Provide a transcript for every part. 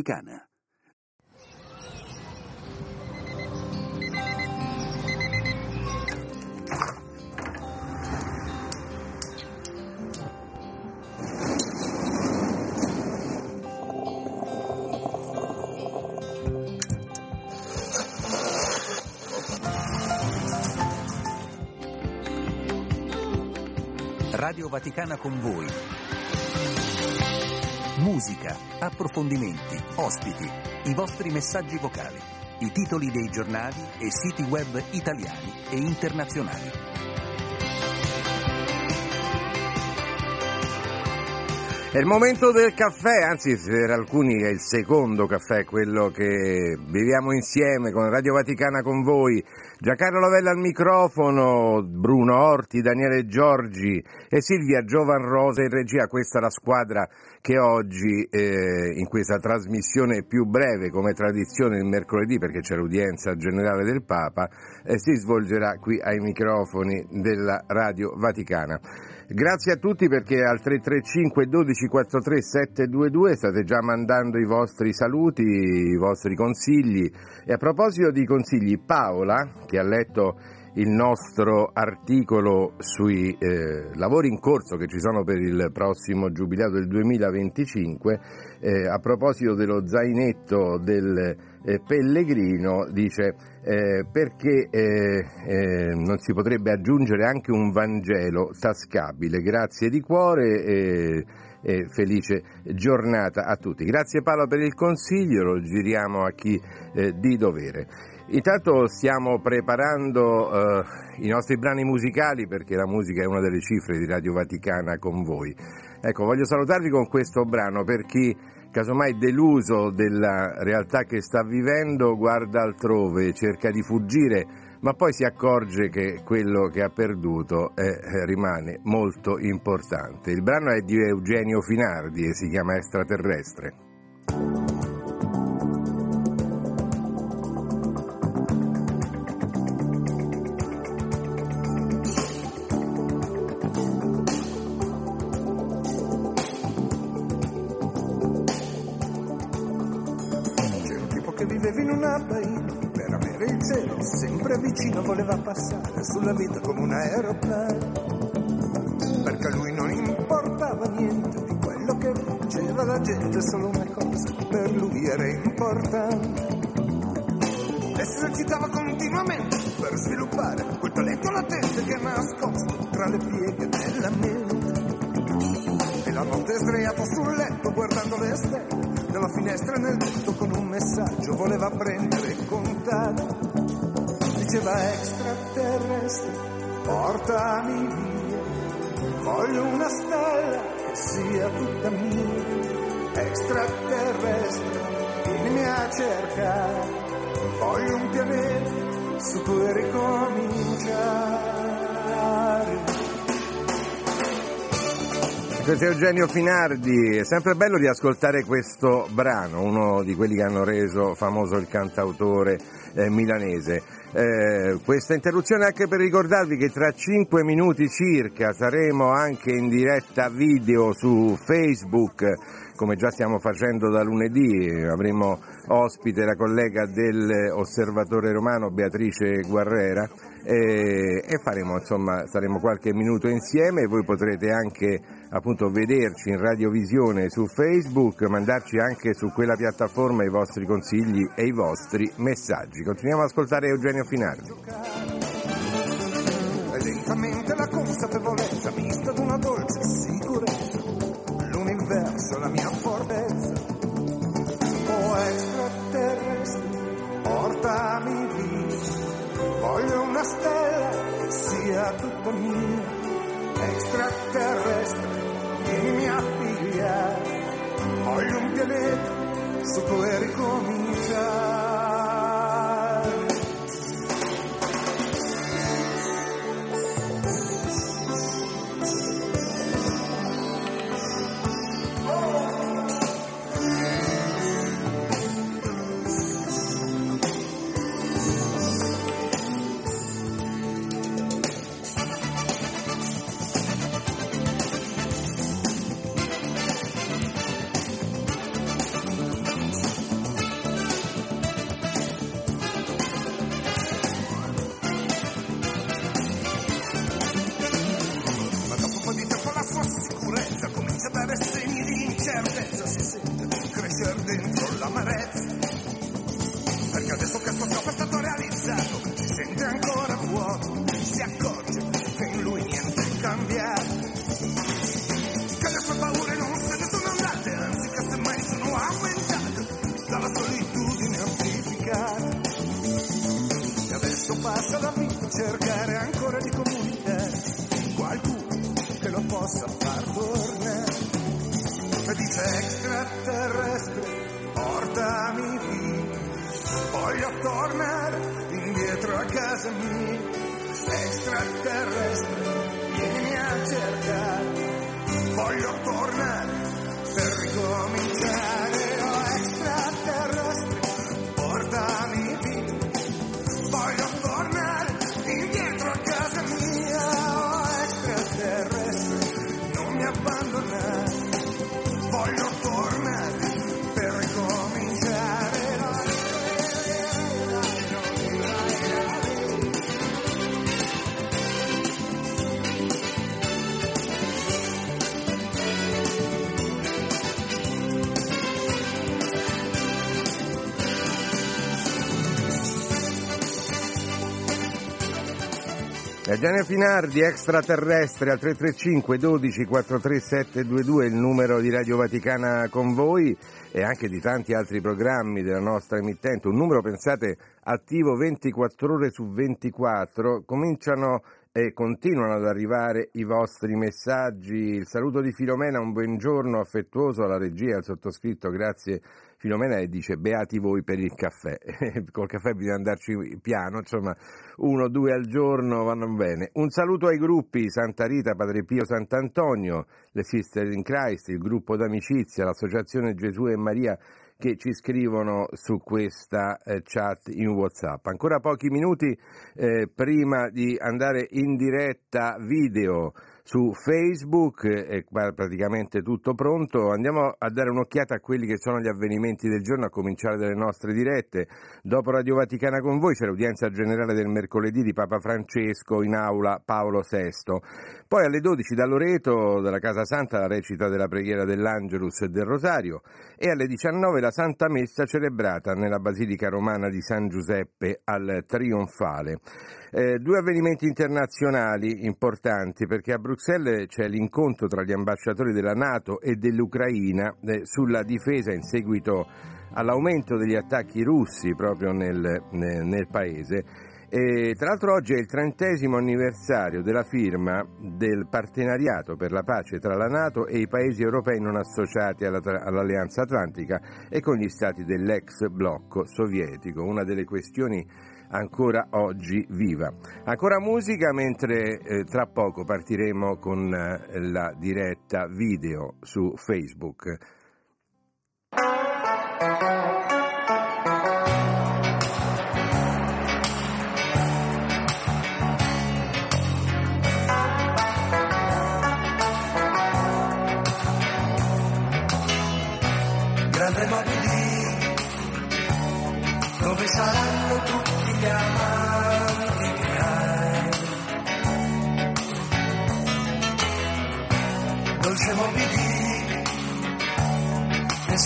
Vaticana. Radio Vaticana con voi. Musica, approfondimenti, ospiti, i vostri messaggi vocali, i titoli dei giornali e siti web italiani e internazionali. È il momento del caffè, anzi per alcuni è il secondo caffè, quello che beviamo insieme con Radio Vaticana con voi. Giancarlo Lavella al microfono, Bruno Orti, Daniele Giorgi e Silvia Giovan Rosa in regia. Questa è la squadra che oggi eh, in questa trasmissione più breve come tradizione il mercoledì perché c'è l'udienza generale del Papa eh, si svolgerà qui ai microfoni della Radio Vaticana. Grazie a tutti perché al 335 12 43 722 state già mandando i vostri saluti, i vostri consigli e a proposito di consigli Paola che ha letto il nostro articolo sui eh, lavori in corso che ci sono per il prossimo giubilato del 2025, eh, a proposito dello zainetto del eh, Pellegrino, dice eh, perché eh, eh, non si potrebbe aggiungere anche un Vangelo tascabile. Grazie di cuore e, felice giornata a tutti. Grazie Paolo per il consiglio, lo giriamo a chi di dovere. Intanto stiamo preparando eh, i nostri brani musicali perché la musica è una delle cifre di Radio Vaticana con voi. Ecco, voglio salutarvi con questo brano per chi casomai deluso della realtà che sta vivendo guarda altrove, cerca di fuggire, ma poi si accorge che quello che ha perduto è, eh, rimane molto importante. Il brano è di Eugenio Finardi e si chiama Extraterrestre. Diceva extraterrestre, portami via, voglio una stella che sia tutta mia, extraterrestre, vieni a cercare, voglio un pianeta su cui ricominciare. Questo è Eugenio Finardi, è sempre bello riascoltare questo brano, uno di quelli che hanno reso famoso il cantautore eh, milanese. Eh, questa interruzione anche per ricordarvi che tra 5 minuti circa saremo anche in diretta video su Facebook, come già stiamo facendo da lunedì, avremo ospite la collega dell'Osservatore Romano Beatrice Guerrera e, e faremo insomma, saremo qualche minuto insieme e voi potrete anche appunto vederci in radiovisione su Facebook, mandarci anche su quella piattaforma i vostri consigli e i vostri messaggi. Continuiamo ad ascoltare Eugenio Finardi. Lentamente la consapevolezza mista ad una dolce sicurezza, l'universo la mia fortezza. Oh extraterrestre, portami via, voglio una stella che sia tutta mia extraterrestre vieni mia figlia, voglio un pianeta su cui ricominciare. Gianni Finardi, extraterrestre al 335 12 43722 il numero di Radio Vaticana con voi e anche di tanti altri programmi della nostra emittente, un numero pensate attivo 24 ore su 24, cominciano e continuano ad arrivare i vostri messaggi. Il saluto di Filomena, un buongiorno affettuoso alla regia, al sottoscritto, grazie Filomena e dice beati voi per il caffè. Col caffè bisogna andarci piano, insomma, uno o due al giorno vanno bene. Un saluto ai gruppi Santa Rita, Padre Pio Sant'Antonio, le Sister in Christ, il gruppo d'amicizia, l'associazione Gesù e Maria che ci scrivono su questa eh, chat in WhatsApp. Ancora pochi minuti eh, prima di andare in diretta video su Facebook, è praticamente tutto pronto. Andiamo a dare un'occhiata a quelli che sono gli avvenimenti del giorno, a cominciare dalle nostre dirette. Dopo Radio Vaticana con voi c'è l'udienza generale del mercoledì di Papa Francesco in aula Paolo VI. Poi alle 12 da Loreto, dalla Casa Santa, la recita della preghiera dell'Angelus e del Rosario e alle 19 la Santa Messa celebrata nella Basilica Romana di San Giuseppe al Trionfale. Eh, due avvenimenti internazionali importanti perché a Bruxelles c'è l'incontro tra gli ambasciatori della Nato e dell'Ucraina eh, sulla difesa in seguito all'aumento degli attacchi russi proprio nel, nel, nel paese. E, tra l'altro oggi è il trentesimo anniversario della firma del partenariato per la pace tra la Nato e i paesi europei non associati alla, all'Alleanza Atlantica e con gli stati dell'ex blocco sovietico, una delle questioni ancora oggi viva. Ancora musica mentre eh, tra poco partiremo con eh, la diretta video su Facebook.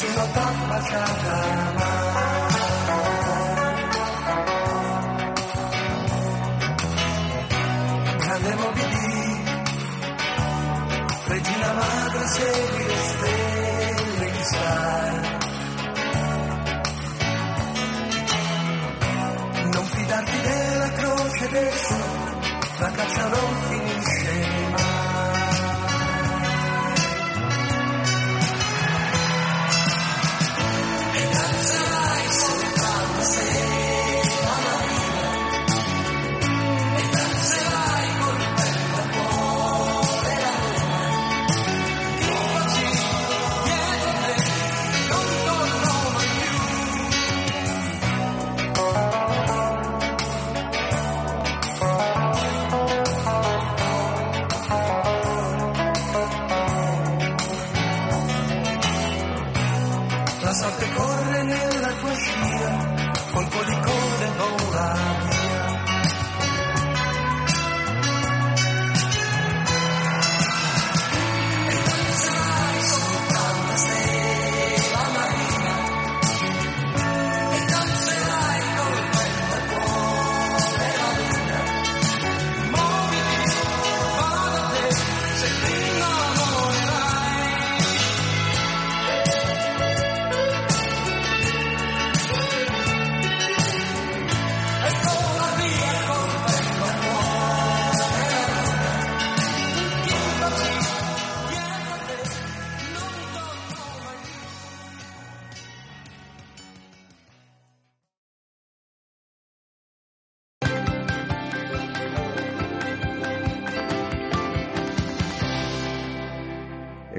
sido tan. Grande Moby Regina Madre, seguiré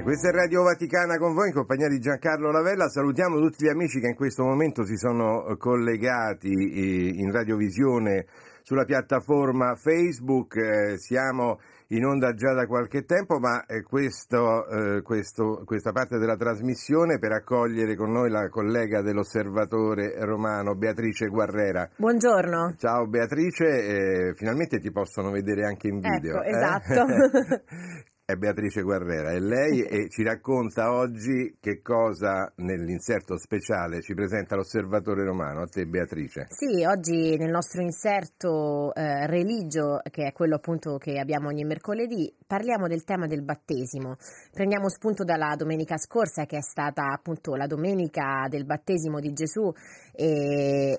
questa è Radio Vaticana con voi in compagnia di Giancarlo Lavella. Salutiamo tutti gli amici che in questo momento si sono collegati eh, in radiovisione sulla piattaforma Facebook. Eh, siamo in onda già da qualche tempo, ma eh, questo, eh, questo, questa parte della trasmissione per accogliere con noi la collega dell'Osservatore Romano, Beatrice Guarrera. Buongiorno. Ciao Beatrice, eh, finalmente ti possono vedere anche in video. Ecco, esatto. è Beatrice Guerrera e lei e ci racconta oggi che cosa nell'inserto speciale ci presenta l'osservatore romano. A te Beatrice. Sì, oggi nel nostro inserto eh, religio, che è quello appunto che abbiamo ogni mercoledì, parliamo del tema del battesimo. Prendiamo spunto dalla domenica scorsa che è stata appunto la domenica del battesimo di Gesù e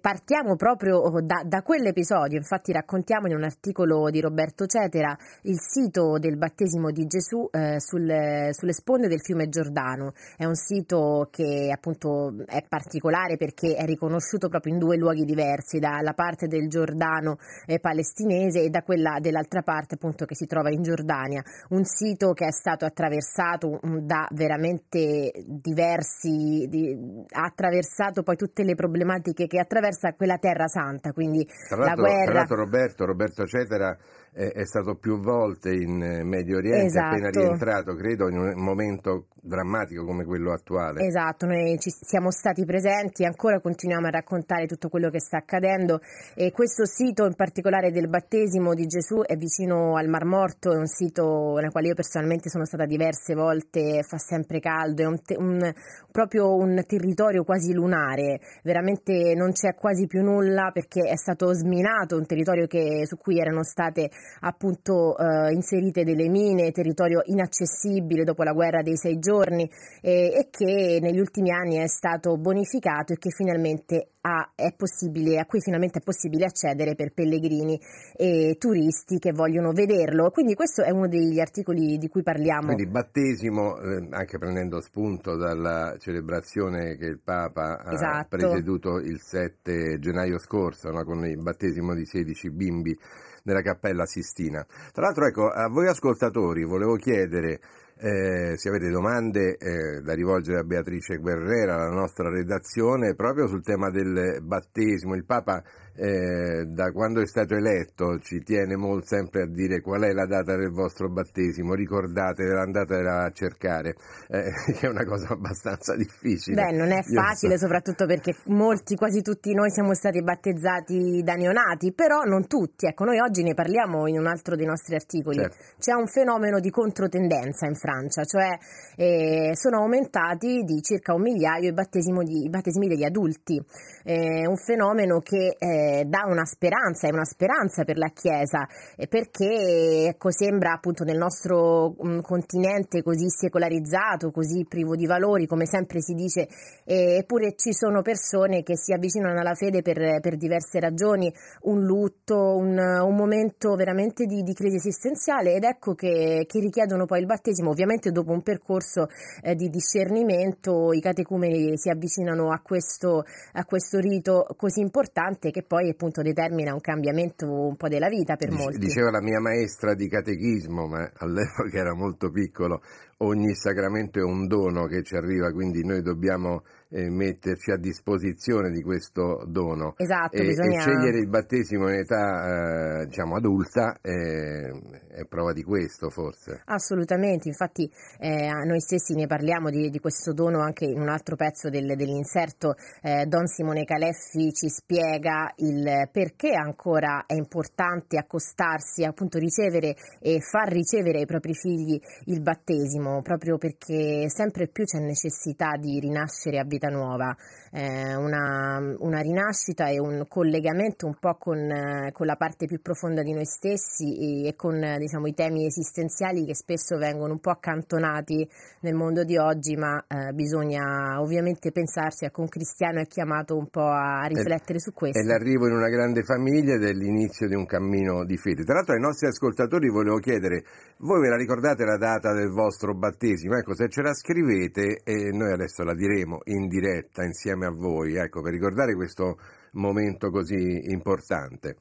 partiamo proprio da, da, quell'episodio, infatti raccontiamo in un articolo di Roberto Cetera il sito del battesimo di Gesù eh, sul, sulle sponde del fiume Giordano. È un sito che appunto è particolare perché è riconosciuto proprio in due luoghi diversi, dalla parte del Giordano eh, palestinese e da quella dell'altra parte appunto che si trova in Giordania. Un sito che è stato attraversato da veramente diversi, di, ha attraversato poi tutte le problematiche che attraversa quella terra santa, quindi la guerra. Tra l'altro Roberto, Roberto Cetera è, è, stato più volte in eh, Medio Oriente, esatto. appena rientrato, credo, in un momento drammatico come quello attuale. Esatto, noi ci siamo stati presenti, ancora continuiamo a raccontare tutto quello che sta accadendo e questo sito in particolare del battesimo di Gesù è vicino al Mar Morto, è un sito nel quale io personalmente sono stata diverse volte, fa sempre caldo, è un, un, proprio un territorio quasi lunare, veramente non c'è quasi più nulla perché è stato sminato, un territorio che, su cui erano state appunto eh, inserite delle mine, territorio inaccessibile dopo la guerra dei sei giorni eh, e che negli ultimi anni è stato bonificato e che finalmente ha, è possibile, a cui finalmente è possibile accedere per pellegrini e turisti che vogliono vederlo. Quindi questo è uno degli articoli di cui parliamo. Quindi battesimo, eh, anche prendendo spunto dalla celebrazione che il Papa esatto. ha presieduto il 7 gennaio scorso no, con il battesimo di 16 bimbi nella Cappella Sistina. Tra l'altro, ecco, a voi ascoltatori volevo chiedere eh, se avete domande eh, da rivolgere a Beatrice Guerrera, la nostra redazione, proprio sul tema del battesimo. Il Papa eh, da quando è stato eletto ci tiene molto sempre a dire qual è la data del vostro battesimo, ricordatela, andatela a cercare, eh, che è una cosa abbastanza difficile. Beh, non è facile, so. soprattutto perché molti, quasi tutti noi siamo stati battezzati da neonati, però non tutti. Ecco, noi oggi ne parliamo in un altro dei nostri articoli. Certo. C'è un fenomeno di controtendenza in Francia, cioè eh, sono aumentati di circa un migliaio i, di, i battesimi degli adulti. È un fenomeno che eh, dà una speranza, è una speranza per la Chiesa, eh, perché ecco, sembra appunto nel nostro mh, mm, continente così secolarizzato, così privo di valori, come sempre si dice, eh, eppure ci sono persone che si avvicinano alla fede per, per diverse ragioni, un lutto, un, un momento veramente di, di, crisi esistenziale ed ecco che, che, richiedono poi il battesimo, ovviamente dopo un percorso eh, di discernimento i catecumeni si avvicinano a questo, a questo rito così importante che poi poi appunto determina un cambiamento un po' della vita per molti. Diceva la mia maestra di catechismo, ma all'epoca era molto piccolo, ogni sacramento è un dono che ci arriva, quindi noi dobbiamo eh, metterci a disposizione di questo dono. Esatto, e, bisogna... e scegliere il battesimo in età eh, diciamo adulta eh, è prova di questo forse. Assolutamente, infatti eh, noi stessi ne parliamo di, di, questo dono anche in un altro pezzo del, dell'inserto. Eh, Don Simone Caleffi ci spiega il perché ancora è importante accostarsi, appunto ricevere e far ricevere ai propri figli il battesimo, proprio perché sempre più c'è necessità di rinascere a vita nuova, eh, una, una, rinascita e un collegamento un po' con, eh, con la parte più profonda di noi stessi e, e con diciamo, i temi esistenziali che spesso vengono un po' accantonati nel mondo di oggi, ma eh, bisogna ovviamente pensarsi, ecco un cristiano è chiamato un po' a riflettere è, su questo. È l'arrivo in una grande famiglia ed è l'inizio di un cammino di fede. Tra l'altro ai nostri ascoltatori volevo chiedere, voi ve la ricordate la data del vostro battesimo? Ecco, se ce la scrivete e noi adesso la diremo in diretta insieme a voi, ecco, per ricordare questo momento così importante.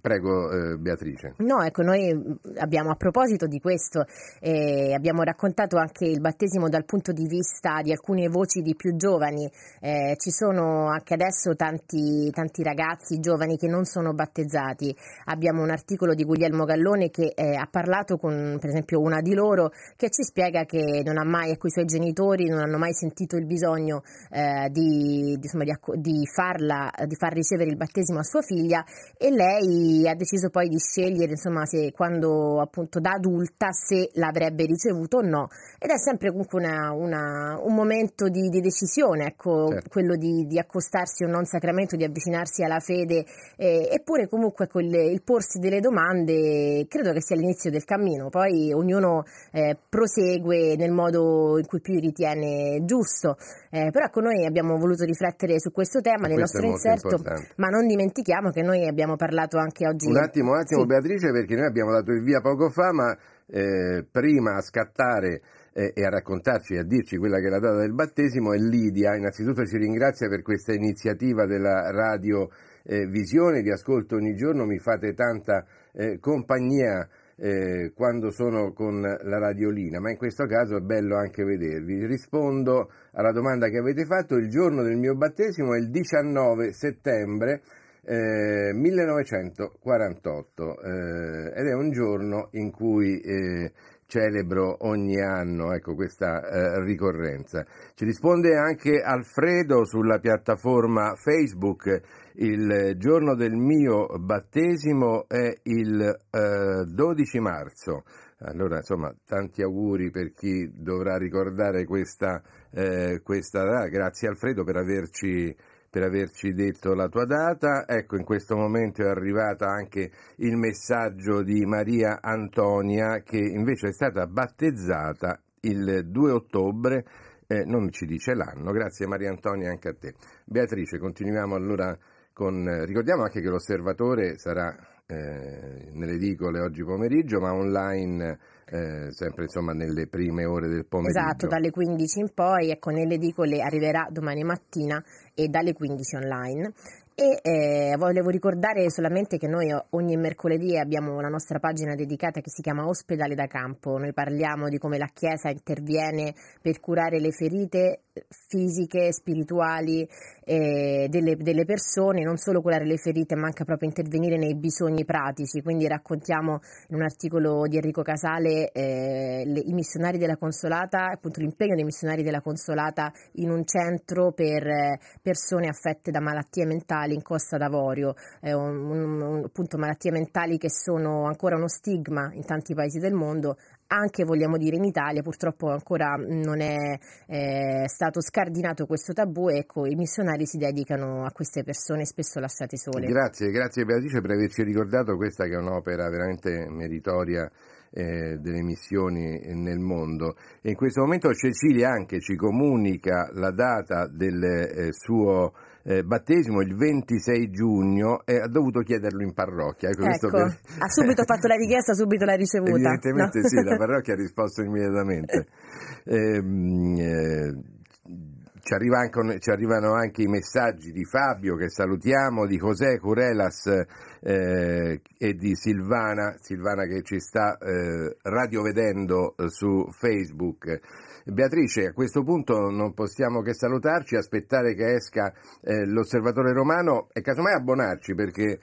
Prego eh, Beatrice. No, ecco, noi abbiamo a proposito di questo, eh, abbiamo raccontato anche il battesimo dal punto di vista di alcune voci di più giovani. Eh, ci sono anche adesso tanti, tanti, ragazzi giovani che non sono battezzati. Abbiamo un articolo di Guglielmo Gallone che eh, ha parlato con, per esempio, una di loro che ci spiega che non ha mai, ecco, i suoi genitori non hanno mai sentito il bisogno eh, di, di, insomma, di, di, farla, di far ricevere il battesimo a sua figlia e lei ha deciso poi di scegliere, insomma, se quando appunto da adulta se l'avrebbe ricevuto o no. Ed è sempre comunque una, una, un momento di, di decisione, ecco, certo. quello di, di, accostarsi un non sacramento, di avvicinarsi alla fede, eh, eppure comunque ecco, il, il, porsi delle domande credo che sia l'inizio del cammino. Poi ognuno eh, prosegue nel modo in cui più ritiene giusto. Eh, però ecco, noi abbiamo voluto riflettere su questo tema nel nostro inserto, ma non dimentichiamo che noi abbiamo parlato anche anche oggi. Un attimo, un attimo sì. Beatrice, perché noi abbiamo dato il via poco fa, ma eh, prima a scattare eh, e a raccontarci e a dirci quella che è la data del battesimo è Lidia. Innanzitutto ci ringrazia per questa iniziativa della radio eh, Visione, vi ascolto ogni giorno, mi fate tanta eh, compagnia. Eh, quando sono con la radiolina, ma in questo caso è bello anche vedervi. Rispondo alla domanda che avete fatto, il giorno del mio battesimo è il 19 settembre 1948 eh, eh, ed è un giorno in cui eh, celebro ogni anno ecco, questa eh, ricorrenza. Ci risponde anche Alfredo sulla piattaforma Facebook. Il giorno del mio battesimo è il 12 marzo. Allora, insomma, tanti auguri per chi dovrà ricordare questa, eh, questa Grazie Alfredo per averci per averci detto la tua data. Ecco, in questo momento è arrivato anche il messaggio di Maria Antonia che invece è stata battezzata il 2 ottobre, eh, non ci dice l'anno. Grazie Maria Antonia anche a te. Beatrice, continuiamo allora con... Ricordiamo anche che l'osservatore sarà eh, nelle edicole oggi pomeriggio, ma online eh, sempre insomma nelle prime ore del pomeriggio. Esatto, dalle 15 in poi, ecco, nelle edicole arriverà domani mattina e dalle 15 online. E eh, volevo ricordare solamente che noi ogni mercoledì abbiamo la nostra pagina dedicata che si chiama Ospedale da Campo. Noi parliamo di come la Chiesa interviene per curare le ferite fisiche, spirituali eh, delle, delle, persone, non solo curare le ferite, ma anche proprio intervenire nei bisogni pratici. Quindi raccontiamo in un articolo di Enrico Casale eh, le, i missionari della Consolata, appunto l'impegno dei missionari della Consolata in un centro per eh, persone affette da malattie mentali in Costa d'Avorio, un, un, appunto malattie mentali che sono ancora uno stigma in tanti paesi del mondo, anche vogliamo dire in Italia purtroppo ancora non è eh, stato scardinato questo tabù ecco, i missionari si dedicano a queste persone spesso lasciate sole. Grazie, grazie Beatrice per averci ricordato questa che è un'opera veramente meritoria eh, delle missioni nel mondo. E in questo momento Cecilia anche ci comunica la data del eh, suo eh, battesimo il 26 giugno e ha dovuto chiederlo in parrocchia. Ecco, ecco per... ha subito fatto la richiesta, subito l'ha ricevuta. Evidentemente no? sì, la parrocchia ha risposto immediatamente. Ehm, eh, ci, arriva anche, ci, arrivano anche i messaggi di Fabio che salutiamo, di José Curelas eh, e di Silvana, Silvana che ci sta eh, radiovedendo eh, su Facebook. Beatrice, a questo punto non possiamo che salutarci, aspettare che esca eh, l'osservatore romano e casomai abbonarci perché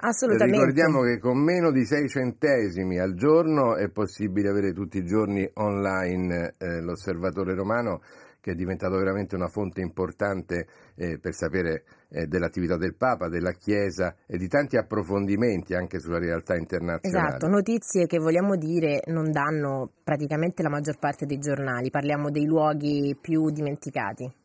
ricordiamo che con meno di 6 centesimi al giorno è possibile avere tutti i giorni online eh, l'osservatore romano che è diventato veramente una fonte importante eh, per sapere eh, dell'attività del Papa, della Chiesa e di tanti approfondimenti anche sulla realtà internazionale. Esatto, notizie che vogliamo dire non danno praticamente la maggior parte dei giornali, parliamo dei luoghi più dimenticati.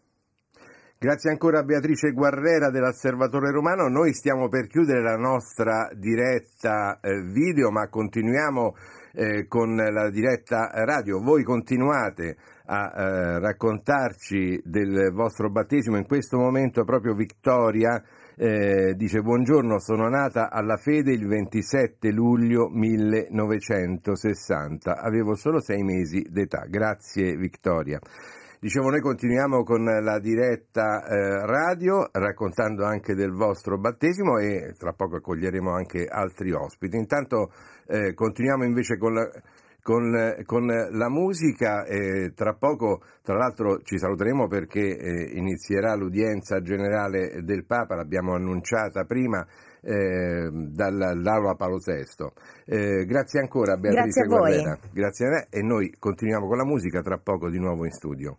Grazie ancora a Beatrice Guerrera dell'Osservatore Romano. Noi stiamo per chiudere la nostra diretta eh, video, ma continuiamo eh, con la diretta radio. Voi continuate a eh, raccontarci del vostro battesimo. In questo momento proprio Vittoria eh, dice buongiorno, sono nata alla fede il 27 luglio 1960, avevo solo sei mesi d'età. Grazie Vittoria. Dicevo, noi continuiamo con la diretta eh, radio, raccontando anche del vostro battesimo e tra poco accoglieremo anche altri ospiti. Intanto eh, continuiamo invece con la, con, con la musica e tra poco, tra l'altro, ci saluteremo perché eh, inizierà l'udienza generale del Papa, l'abbiamo annunciata prima. Eh, dall'Aula Paolo VI. Eh, grazie ancora Beatrice. Guerrera. Grazie a te e noi continuiamo con la musica tra poco di nuovo in studio.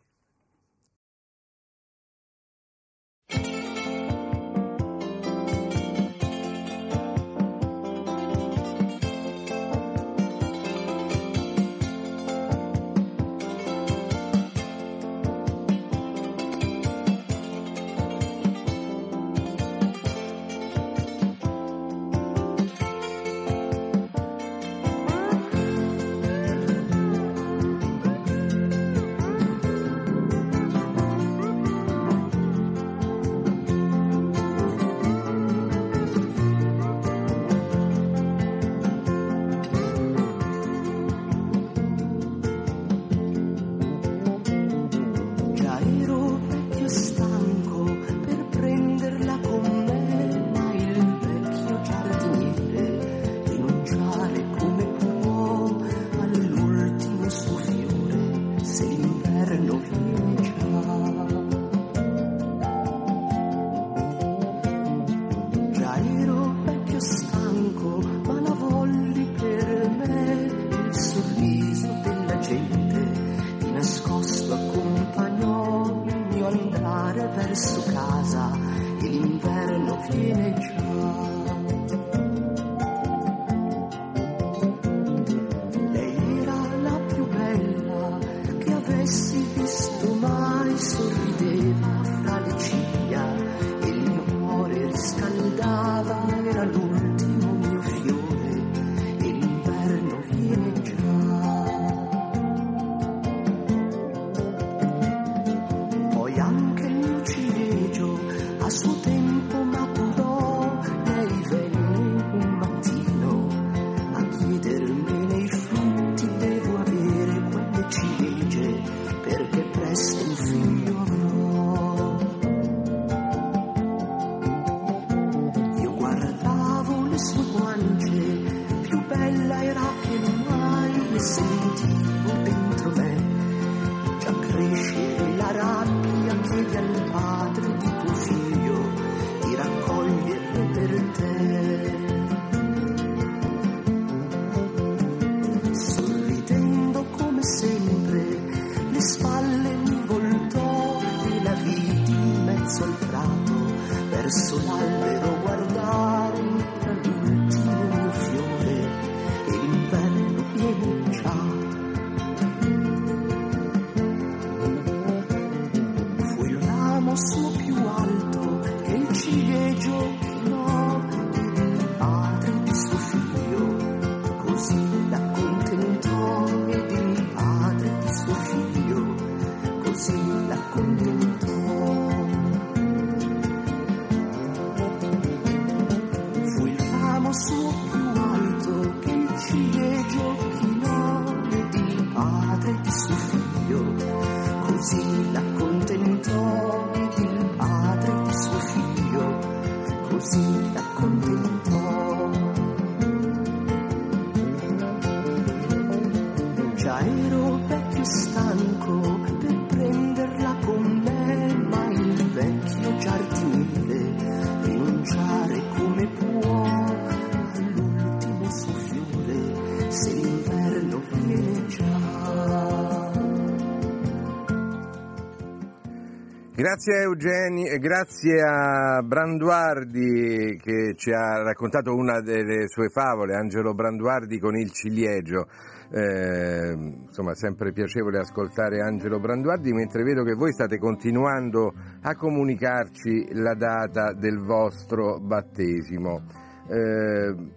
Grazie a Eugeni e grazie a Branduardi che ci ha raccontato una delle sue favole, Angelo Branduardi con il ciliegio. Eh, insomma, sempre piacevole ascoltare Angelo Branduardi, mentre vedo che voi state continuando a comunicarci la data del vostro battesimo. Eh,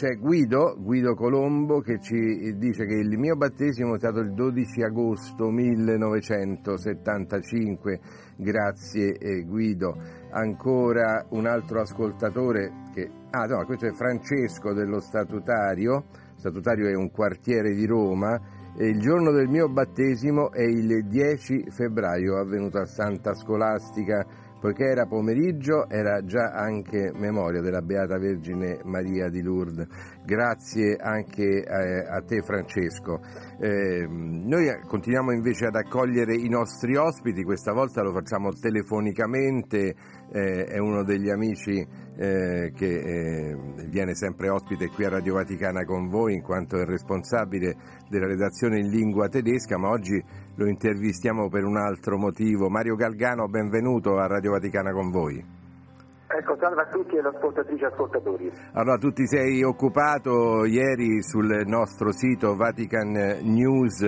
c'è Guido, Guido Colombo che ci dice che il mio battesimo è stato il 12 agosto 1975, grazie eh, Guido. Ancora un altro ascoltatore che... Ah no, questo è Francesco dello statutario, statutario è un quartiere di Roma. Il giorno del mio battesimo è il 10 febbraio, avvenuto a Santa Scolastica, poiché era pomeriggio, era già anche memoria della Beata Vergine Maria di Lourdes. Grazie anche a, eh, a te Francesco. Eh, noi continuiamo invece ad accogliere i nostri ospiti, questa volta lo facciamo telefonicamente, eh, è uno degli amici eh, che eh, viene sempre ospite qui a Radio Vaticana con voi in quanto è responsabile della redazione in lingua tedesca, ma oggi lo intervistiamo per un altro motivo. Mario Galgano, benvenuto a Radio Vaticana con voi. Ecco, salve a tutti e ascoltatrici e ascoltatori. Allora, tu ti sei occupato ieri sul nostro sito Vatican News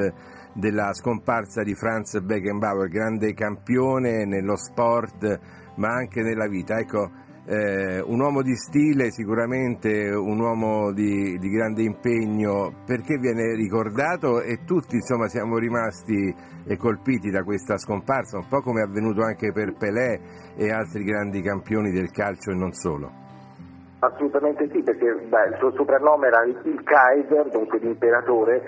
della scomparsa di Franz Beckenbauer, grande campione nello sport ma anche nella vita. Ecco, eh, un uomo di stile, sicuramente un uomo di, di, grande impegno, perché viene ricordato e tutti insomma siamo rimasti eh, colpiti da questa scomparsa, un po' come è avvenuto anche per Pelé e altri grandi campioni del calcio e non solo. Assolutamente sì, perché beh, il suo soprannome era il Kaiser, dunque l'imperatore,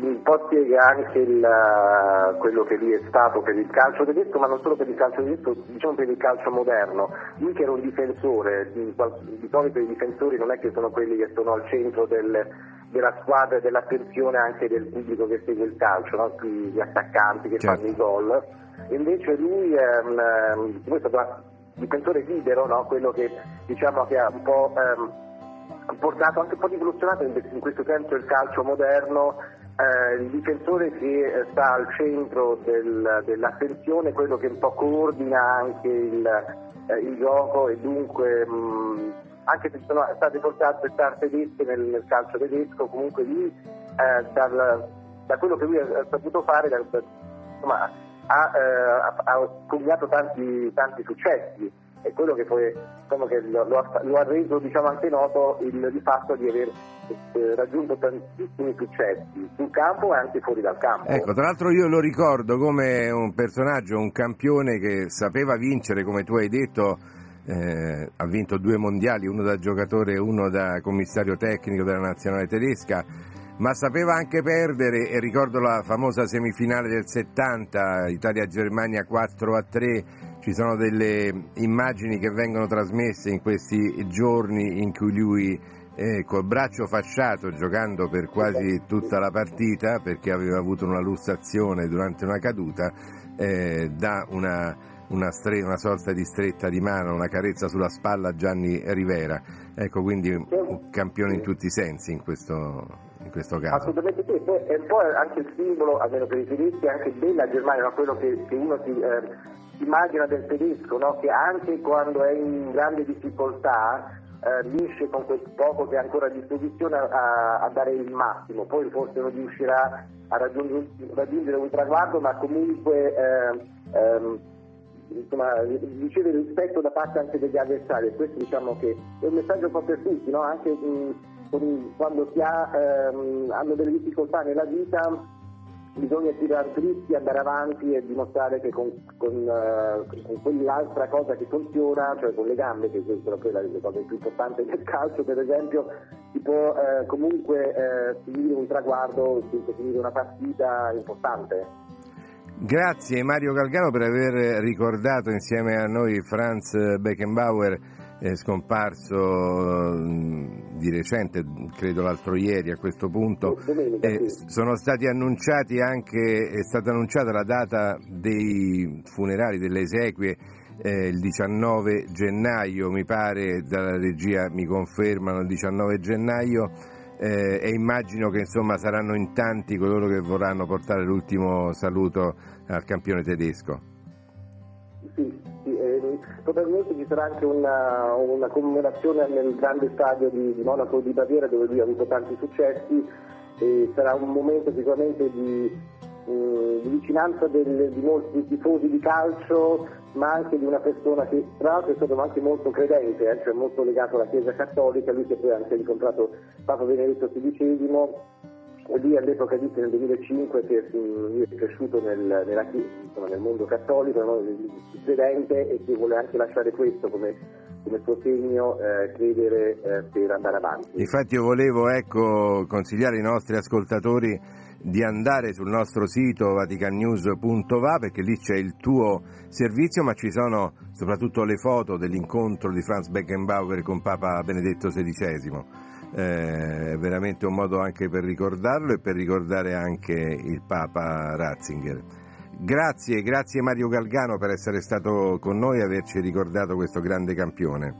un po' spiega anche il, quello che lui è stato per il calcio tedesco, ma non solo per il calcio tedesco, diciamo per il calcio moderno. Lui che era un difensore, di, di solito i difensori non è che sono quelli che sono al centro del, della squadra e dell'attenzione anche del pubblico che segue il calcio, no? gli attaccanti che certo. fanno i gol. Invece lui è un, um, è stato un difensore libero, no? quello che diciamo che ha un po' um, portato anche un po' rivoluzionato in questo senso il calcio moderno eh, il difensore che eh, sta al centro del, dell'attenzione, quello che un po' coordina anche il, eh, il gioco e dunque mh, anche se sono state portate star tedesche nel, nel, calcio tedesco, comunque lì eh, dal, da quello che lui ha, saputo fare da, insomma, ha, eh, ha, coniato tanti, tanti successi è quello che, poi, diciamo che lo, lo, ha, reso diciamo, anche noto il, il fatto di aver eh, raggiunto tantissimi successi sul campo e anche fuori dal campo. Ecco, tra l'altro io lo ricordo come un personaggio, un campione che sapeva vincere, come tu hai detto, eh, ha vinto due mondiali, uno da giocatore e uno da commissario tecnico della nazionale tedesca, ma sapeva anche perdere e ricordo la famosa semifinale del 70, Italia-Germania 4 a 3 ci sono delle immagini che vengono trasmesse in questi giorni in cui lui eh, col braccio fasciato giocando per quasi tutta la partita perché aveva avuto una lussazione durante una caduta eh, dà una, una, stre- una, sorta di stretta di mano, una carezza sulla spalla a Gianni Rivera. Ecco quindi un campione in tutti i sensi in questo, in questo caso. Assolutamente sì, è un po' anche il simbolo, almeno per i tedeschi, anche della Germania, no? quello che, che uno si, eh, immagina del tedesco no? che anche quando è in grande difficoltà eh, riesce con quel poco che ha ancora a disposizione a, a, dare il massimo, poi forse non riuscirà a raggiungere, raggiungere un traguardo, ma comunque eh, ehm, insomma, riceve rispetto da parte anche degli avversari questo diciamo che è un messaggio un po' per tutti, no? anche mh, quando si ha, ehm, hanno delle difficoltà nella vita bisogna tirare dritti, andare avanti e dimostrare che con, con, uh, con, quell'altra cosa che funziona, cioè con le gambe, che sono quelle le cose più importanti del calcio per esempio, si può uh, comunque uh, finire un traguardo, finire una partita importante. Grazie Mario Galgano per aver ricordato insieme a noi Franz Beckenbauer è scomparso mm, di recente, credo l'altro ieri a questo punto, eh, sono stati annunciati anche, è stata annunciata la data dei funerali, delle esequie eh, il 19 gennaio, mi pare, dalla regia mi confermano il 19 gennaio. Eh, e immagino che insomma saranno in tanti coloro che vorranno portare l'ultimo saluto al campione tedesco probabilmente ci sarà anche una, una commemorazione nel grande stadio di, di, Monaco di Baviera dove lui ha avuto tanti successi e sarà un momento sicuramente di, eh, di vicinanza del, di molti tifosi di calcio ma anche di una persona che tra l'altro è stato anche molto credente, eh, cioè molto legato alla Chiesa Cattolica, lui che poi ha anche incontrato Papa Benedetto XVI e lui all'epoca disse nel 2005 che lui è cresciuto nel, nella, insomma, nel mondo cattolico, no? credente e che vuole anche lasciare questo come, come suo segno eh, credere eh, per andare avanti. Infatti io volevo ecco, consigliare ai nostri ascoltatori di andare sul nostro sito vaticannews.va perché lì c'è il tuo servizio, ma ci sono soprattutto le foto dell'incontro di Franz Beckenbauer con Papa Benedetto XVI. Eh, è veramente un modo anche per ricordarlo e per ricordare anche il Papa Ratzinger. Grazie, grazie Mario Galgano per essere stato con noi e averci ricordato questo grande campione.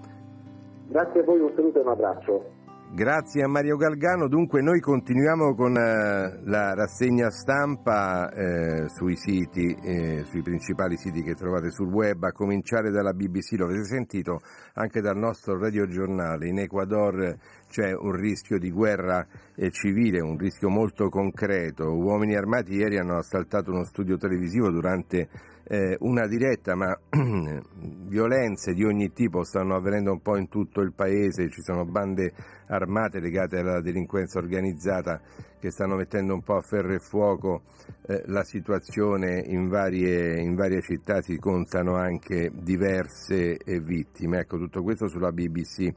Grazie a voi, un saluto e un abbraccio. Grazie a Mario Galgano, dunque noi continuiamo con eh, la rassegna stampa eh, sui siti, eh, sui principali siti che trovate sul web, a cominciare dalla BBC, lo avete sentito anche dal nostro radiogiornale, in Ecuador c'è un rischio di guerra eh, civile, un rischio molto concreto, uomini armati ieri hanno assaltato uno studio televisivo durante eh, una diretta, ma violenze di ogni tipo stanno avvenendo un po' in tutto il paese, ci sono bande armate legate alla delinquenza organizzata che stanno mettendo un po' a ferro e fuoco eh, la situazione in varie, in varie, città, si contano anche diverse eh, vittime. Ecco, tutto questo sulla BBC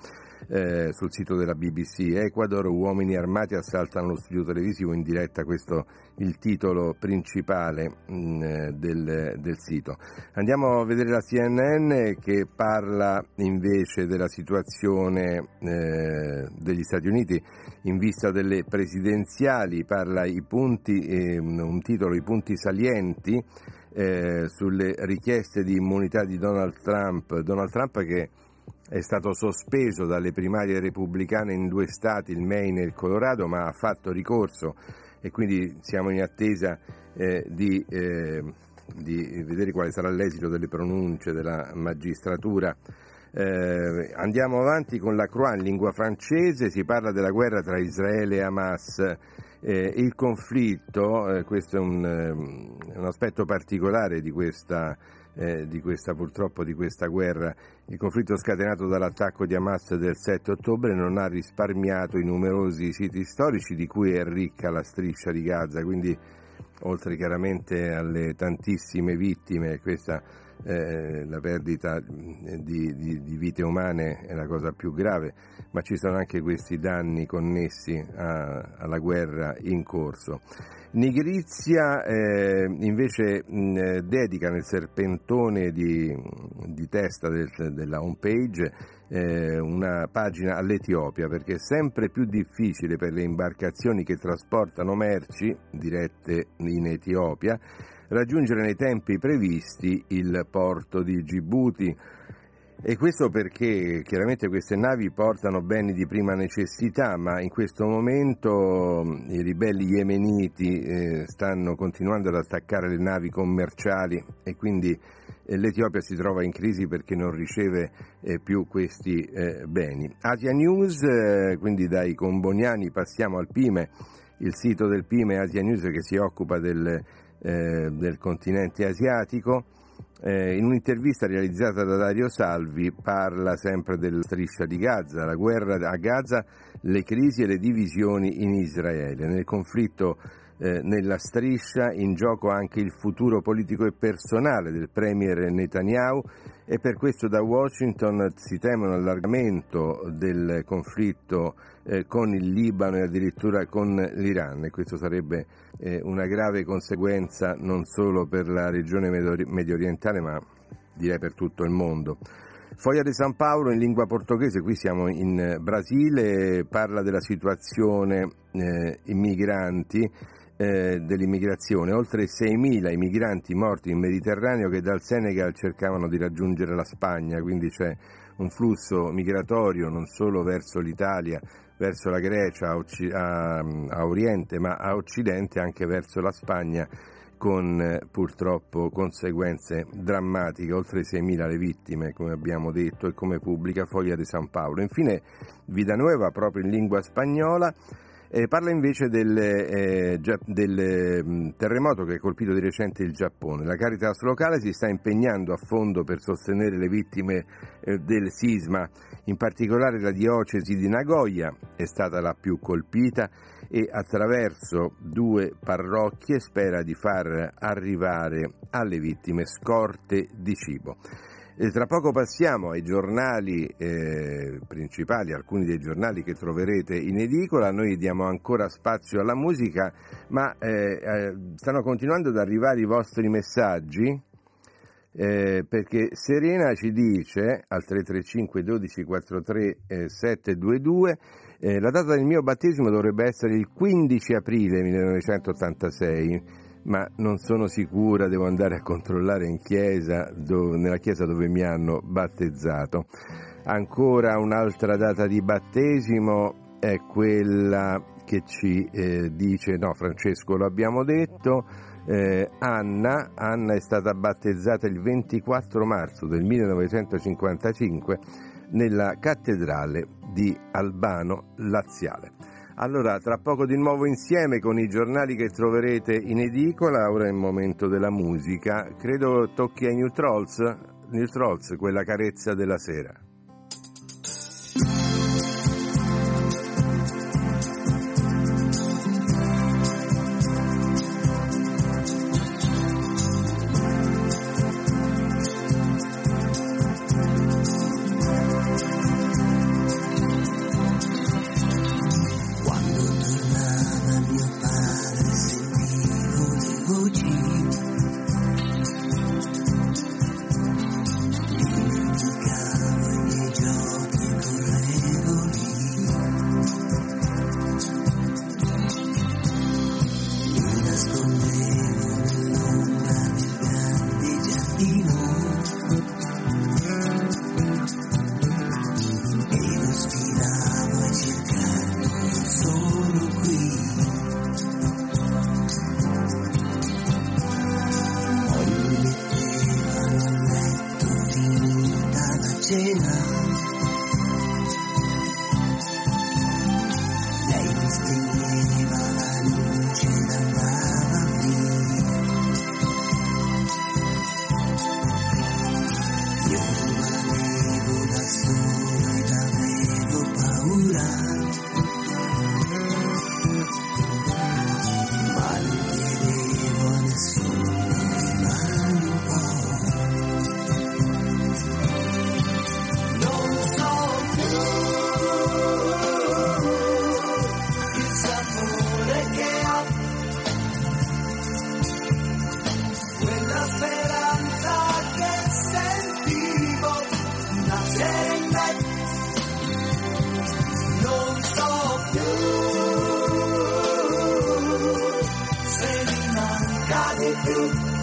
eh, sul sito della BBC. Ecuador, uomini armati assaltano lo studio televisivo in diretta, questo è il titolo principale mh, mm, del, del, sito. Andiamo a vedere la CNN che parla invece della situazione eh, degli Stati Uniti in vista delle presidenziali, parla i punti, eh, un titolo, i punti salienti eh, sulle richieste di immunità di Donald Trump. Donald Trump che è stato sospeso dalle primarie repubblicane in due stati, il Maine e il Colorado, ma ha fatto ricorso e quindi siamo in attesa eh, di, eh, di, vedere quale sarà l'esito delle pronunce della magistratura. Eh, andiamo avanti con la Croix in lingua francese, si parla della guerra tra Israele e Hamas. Eh, il conflitto, eh, questo è un, ehm, un aspetto particolare di questa eh, di questa, purtroppo di questa guerra. Il conflitto scatenato dall'attacco di Hamas del 7 ottobre non ha risparmiato i numerosi siti storici di cui è ricca la striscia di Gaza, quindi oltre chiaramente alle tantissime vittime, questa eh, la perdita di, di, di, vite umane è la cosa più grave, ma ci sono anche questi danni connessi a, alla guerra in corso. Nigrizia eh, invece mh, dedica nel serpentone di, di testa del, della home page eh, una pagina all'Etiopia perché è sempre più difficile per le imbarcazioni che trasportano merci dirette in Etiopia raggiungere nei tempi previsti il porto di Djibouti e questo perché chiaramente queste navi portano beni di prima necessità, ma in questo momento i ribelli yemeniti eh, stanno continuando ad attaccare le navi commerciali e quindi eh, l'Etiopia si trova in crisi perché non riceve eh, più questi beni. Asia News, quindi dai comboniani passiamo al PIME, il sito del PIME Asia News che si occupa del, eh, del continente asiatico. Eh, in un'intervista realizzata da Dario Salvi parla sempre della striscia di Gaza, la guerra a Gaza, le crisi e le divisioni in Israele. Nel conflitto eh, nella striscia in gioco anche il futuro politico e personale del premier Netanyahu e per questo da Washington si teme un allargamento del conflitto eh, con il Libano e addirittura con l'Iran e questo sarebbe eh, una grave conseguenza non solo per la regione medio orientale ma direi per tutto il mondo. Foglia di San Paolo in lingua portoghese, qui siamo in Brasile, parla della situazione eh, immigranti eh, dell'immigrazione, oltre 6.000 i migranti morti in Mediterraneo che dal Senegal cercavano di raggiungere la Spagna, quindi c'è un flusso migratorio non solo verso l'Italia, verso la Grecia a, a, a Oriente, ma a Occidente anche verso la Spagna con eh, purtroppo conseguenze drammatiche, oltre 6.000 le vittime, come abbiamo detto, e come pubblica Foglia di San Paolo. Infine, Vida Nueva, proprio in lingua spagnola, eh, parla invece del, eh, del mm, terremoto che ha colpito di recente il Giappone. La Caritas locale si sta impegnando a fondo per sostenere le vittime eh, del sisma, in particolare la diocesi di Nagoya è stata la più colpita e attraverso due parrocchie spera di far arrivare alle vittime scorte di cibo. E tra poco passiamo ai giornali eh, principali, alcuni dei giornali che troverete in edicola, noi diamo ancora spazio alla musica, ma eh, eh, stanno continuando ad arrivare i vostri messaggi eh, perché Serena ci dice al 335 12 43 eh, 722 eh, la data del mio battesimo dovrebbe essere il 15 aprile 1986 ma non sono sicura, devo andare a controllare in chiesa, dove, nella chiesa dove mi hanno battezzato. Ancora un'altra data di battesimo è quella che ci eh, dice, no Francesco lo abbiamo detto, eh, Anna, Anna è stata battezzata il 24 marzo del 1955 nella cattedrale di Albano Laziale. Allora, tra poco di nuovo insieme con i giornali che troverete in edicola, ora è il momento della musica, credo tocchi ai New Trolls, New Trolls quella carezza della sera. Thank you.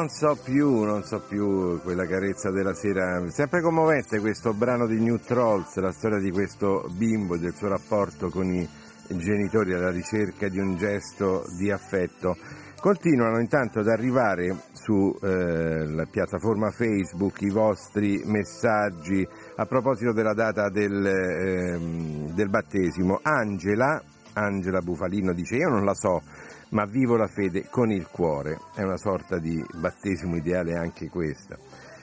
Non so più, non so più quella carezza della sera. Sempre commovente questo brano di New Trolls, la storia di questo bimbo del suo rapporto con i genitori alla ricerca di un gesto di affetto. Continuano intanto ad arrivare sulla eh, piattaforma Facebook i vostri messaggi a proposito della data del, eh, del battesimo. Angela, Angela Bufalino dice io non la so ma vivo la fede con il cuore. È una sorta di battesimo ideale anche questa.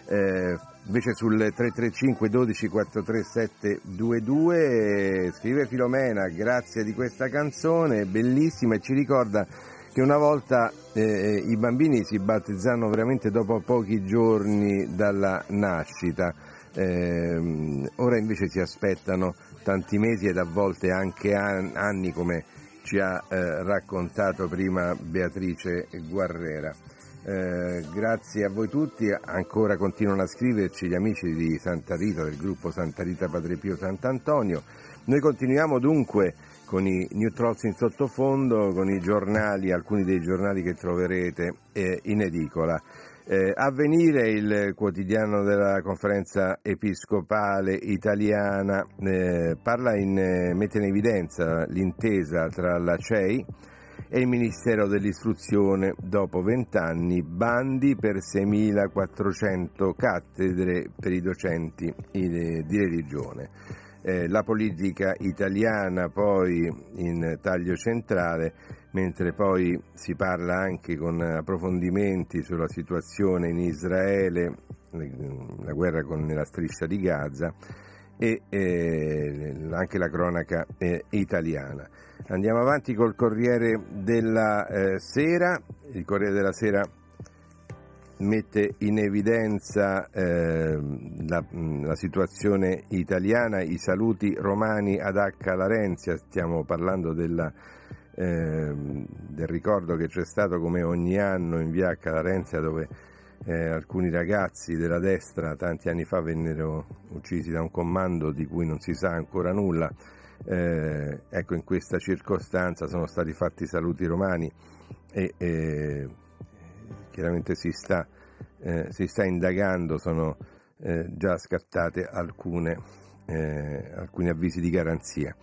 Eh, invece sul 335 12 437 22 scrive Filomena, grazie di questa canzone, bellissima e ci ricorda che una volta eh, i bambini si battezzano veramente dopo pochi giorni dalla nascita, eh, ora invece si aspettano tanti mesi ed a volte anche anni come ci ha eh, raccontato prima Beatrice Guerrera. Eh, grazie a voi tutti, ancora continuano a scriverci gli amici di Santa Rita, del gruppo Santa Rita Padre Pio Sant'Antonio. Noi continuiamo dunque con i New Trolls in sottofondo, con i giornali, alcuni dei giornali che troverete eh, in edicola. Eh, avvenire il quotidiano della conferenza episcopale italiana eh, in, eh, mette in evidenza l'intesa tra la CEI e il Ministero dell'Istruzione dopo vent'anni bandi per 6.400 cattedre per i docenti di religione. Eh, la politica italiana poi in taglio centrale mentre poi si parla anche con approfondimenti sulla situazione in Israele, la guerra con la striscia di Gaza e eh, anche la cronaca eh, italiana. Andiamo avanti col Corriere della eh, Sera, il Corriere della Sera mette in evidenza ehm, la, la, situazione italiana, i saluti romani ad H. Larenzia, stiamo parlando della eh, del ricordo che c'è stato come ogni anno in via Calarenzia dove eh, alcuni ragazzi della destra tanti anni fa vennero uccisi da un comando di cui non si sa ancora nulla. Eh, ecco, in questa circostanza sono stati fatti saluti romani e eh, chiaramente si sta, eh, si sta, indagando, sono eh, già scattate alcune, alcuni avvisi di garanzia.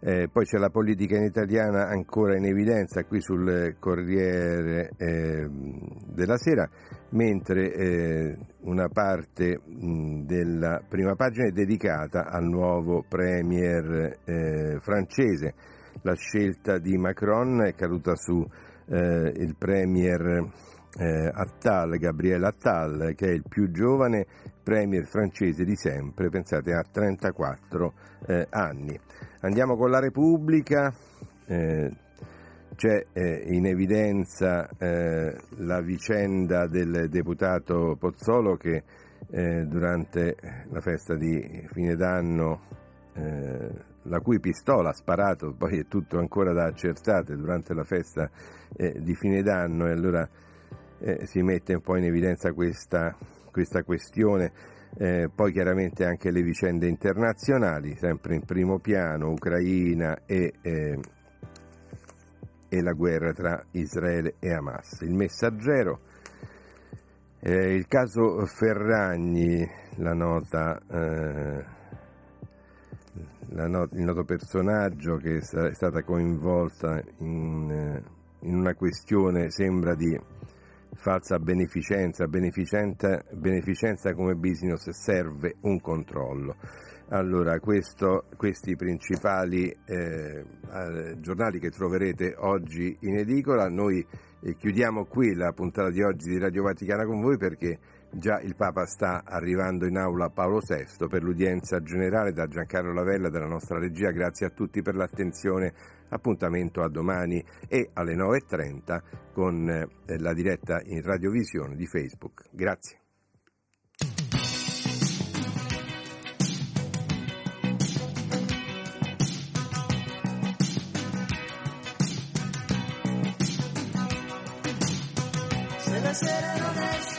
Eh, poi c'è la politica in italiana ancora in evidenza qui sul Corriere eh, della Sera, mentre eh, una parte mh, della prima pagina è dedicata al nuovo premier eh, francese. La scelta di Macron è caduta su eh, premier eh, Attal, Gabriele Attal, che è il più giovane premier francese di sempre, pensate ha 34 eh, anni. Andiamo con la Repubblica, eh, c'è eh, in evidenza eh, la vicenda del deputato Pozzolo che eh, durante la festa di fine d'anno la cui pistola ha sparato, poi è tutto ancora da accertate durante la festa di fine d'anno e allora eh, si mette un po' in evidenza questa, questa questione eh, poi chiaramente anche le vicende internazionali, sempre in primo piano, Ucraina e, eh, e la guerra tra Israele e Hamas. Il messaggero, eh, il caso Ferragni, la nota, eh, la not- il noto personaggio che è stata coinvolta in, eh, in una questione, sembra di falsa beneficenza, beneficenza, come business serve un controllo. Allora, questo, questi principali eh, giornali che troverete oggi in edicola, noi eh, chiudiamo qui la puntata di oggi di Radio Vaticana con voi perché già il Papa sta arrivando in aula Paolo VI per l'udienza generale da Giancarlo Lavella della nostra regia. Grazie a tutti per l'attenzione appuntamento a domani e alle 9.30 con eh, la diretta in radiovisione di Facebook. Grazie. Se la sera non esci,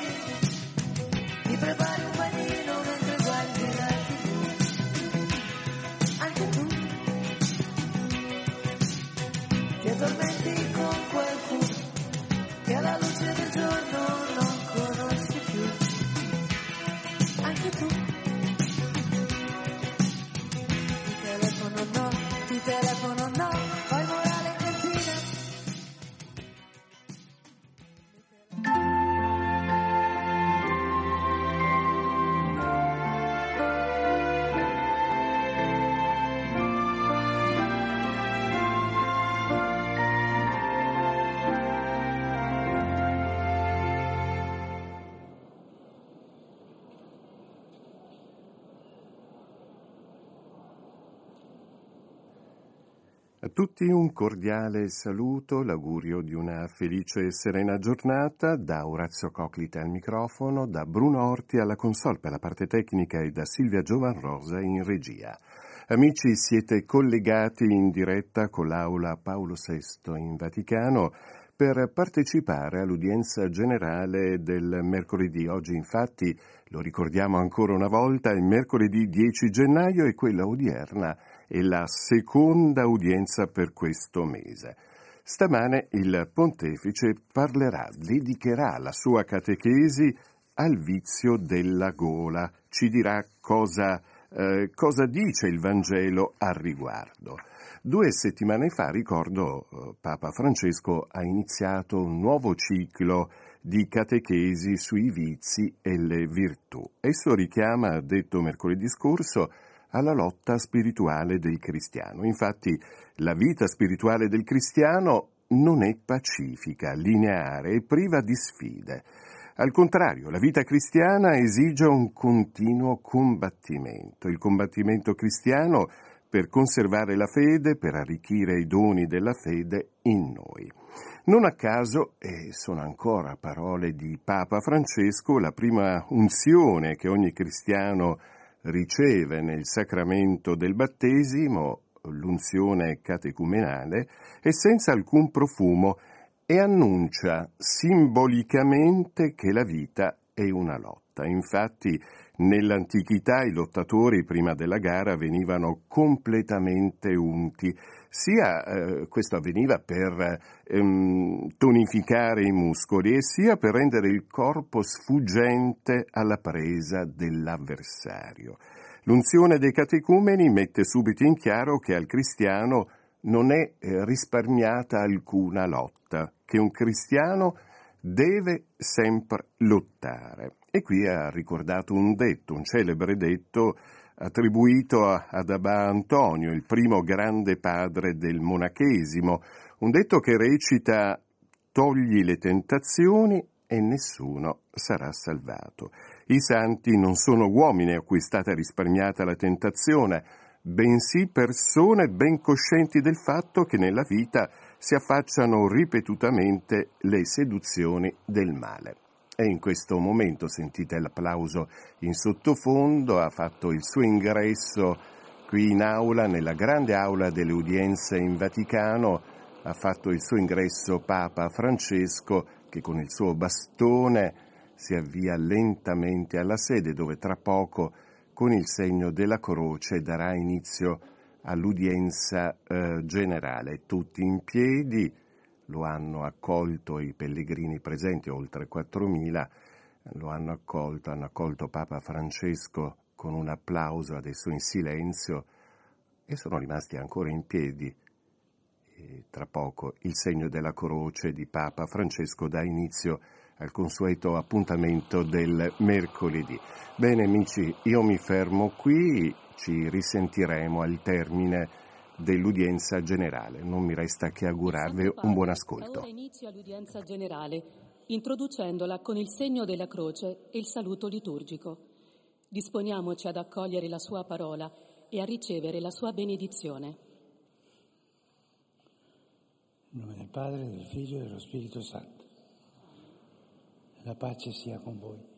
tutti un cordiale saluto, l'augurio di una felice e serena giornata da Orazio Coclita al microfono, da Bruno Orti alla console per la parte tecnica e da Silvia Giovanrosa in regia. Amici, siete collegati in diretta con l'aula Paolo VI in Vaticano per partecipare all'udienza generale del mercoledì. Oggi infatti, lo ricordiamo ancora una volta, è mercoledì 10 gennaio e quella odierna è la seconda udienza per questo mese. Stamane il pontefice parlerà, dedicherà la sua catechesi al vizio della gola, ci dirà cosa, eh, cosa dice il Vangelo al riguardo. Due settimane fa, ricordo, eh, Papa Francesco ha iniziato un nuovo ciclo di catechesi sui vizi e le virtù. Esso richiama, detto mercoledì scorso, alla lotta spirituale del cristiano. Infatti, la vita spirituale del cristiano non è pacifica, lineare e priva di sfide. Al contrario, la vita cristiana esige un continuo combattimento. Il combattimento cristiano per conservare la fede, per arricchire i doni della fede in noi. Non a caso, e sono ancora parole di Papa Francesco, la prima unzione che ogni cristiano riceve nel sacramento del battesimo, l'unzione catecumenale, è senza alcun profumo e annuncia simbolicamente che la vita è una lotta. Infatti Nell'antichità i lottatori prima della gara venivano completamente unti, sia eh, questo avveniva per ehm, tonificare i muscoli e sia per rendere il corpo sfuggente alla presa dell'avversario. L'unzione dei catecumeni mette subito in chiaro che al cristiano non è eh, risparmiata alcuna lotta, che un cristiano deve sempre lottare. E qui ha ricordato un detto, un celebre detto attribuito ad Abba Antonio, il primo grande padre del monachesimo, un detto che recita togli le tentazioni e nessuno sarà salvato. I santi non sono uomini a cui è stata risparmiata la tentazione, bensì persone ben coscienti del fatto che nella vita si affacciano ripetutamente le seduzioni del male. E in questo momento sentite l'applauso in sottofondo, ha fatto il suo ingresso qui in aula, nella grande aula delle udienze in Vaticano, ha fatto il suo ingresso Papa Francesco che con il suo bastone si avvia lentamente alla sede dove tra poco con il segno della croce darà inizio all'udienza eh, generale, tutti in piedi, lo hanno accolto i pellegrini presenti, oltre 4.000, lo hanno accolto, hanno accolto Papa Francesco con un applauso, adesso in silenzio, e sono rimasti ancora in piedi. E tra poco il segno della croce di Papa Francesco dà inizio al consueto appuntamento del mercoledì. Bene amici, io mi fermo qui, ci risentiremo al termine dell'udienza generale. Non mi resta che augurarvi un buon ascolto. Ora inizia l'udienza generale, introducendola con il segno della croce e il saluto liturgico. Disponiamoci ad accogliere la sua parola e a ricevere la sua benedizione. In nome del Padre, del Figlio e dello Spirito Santo. La pace sia con voi.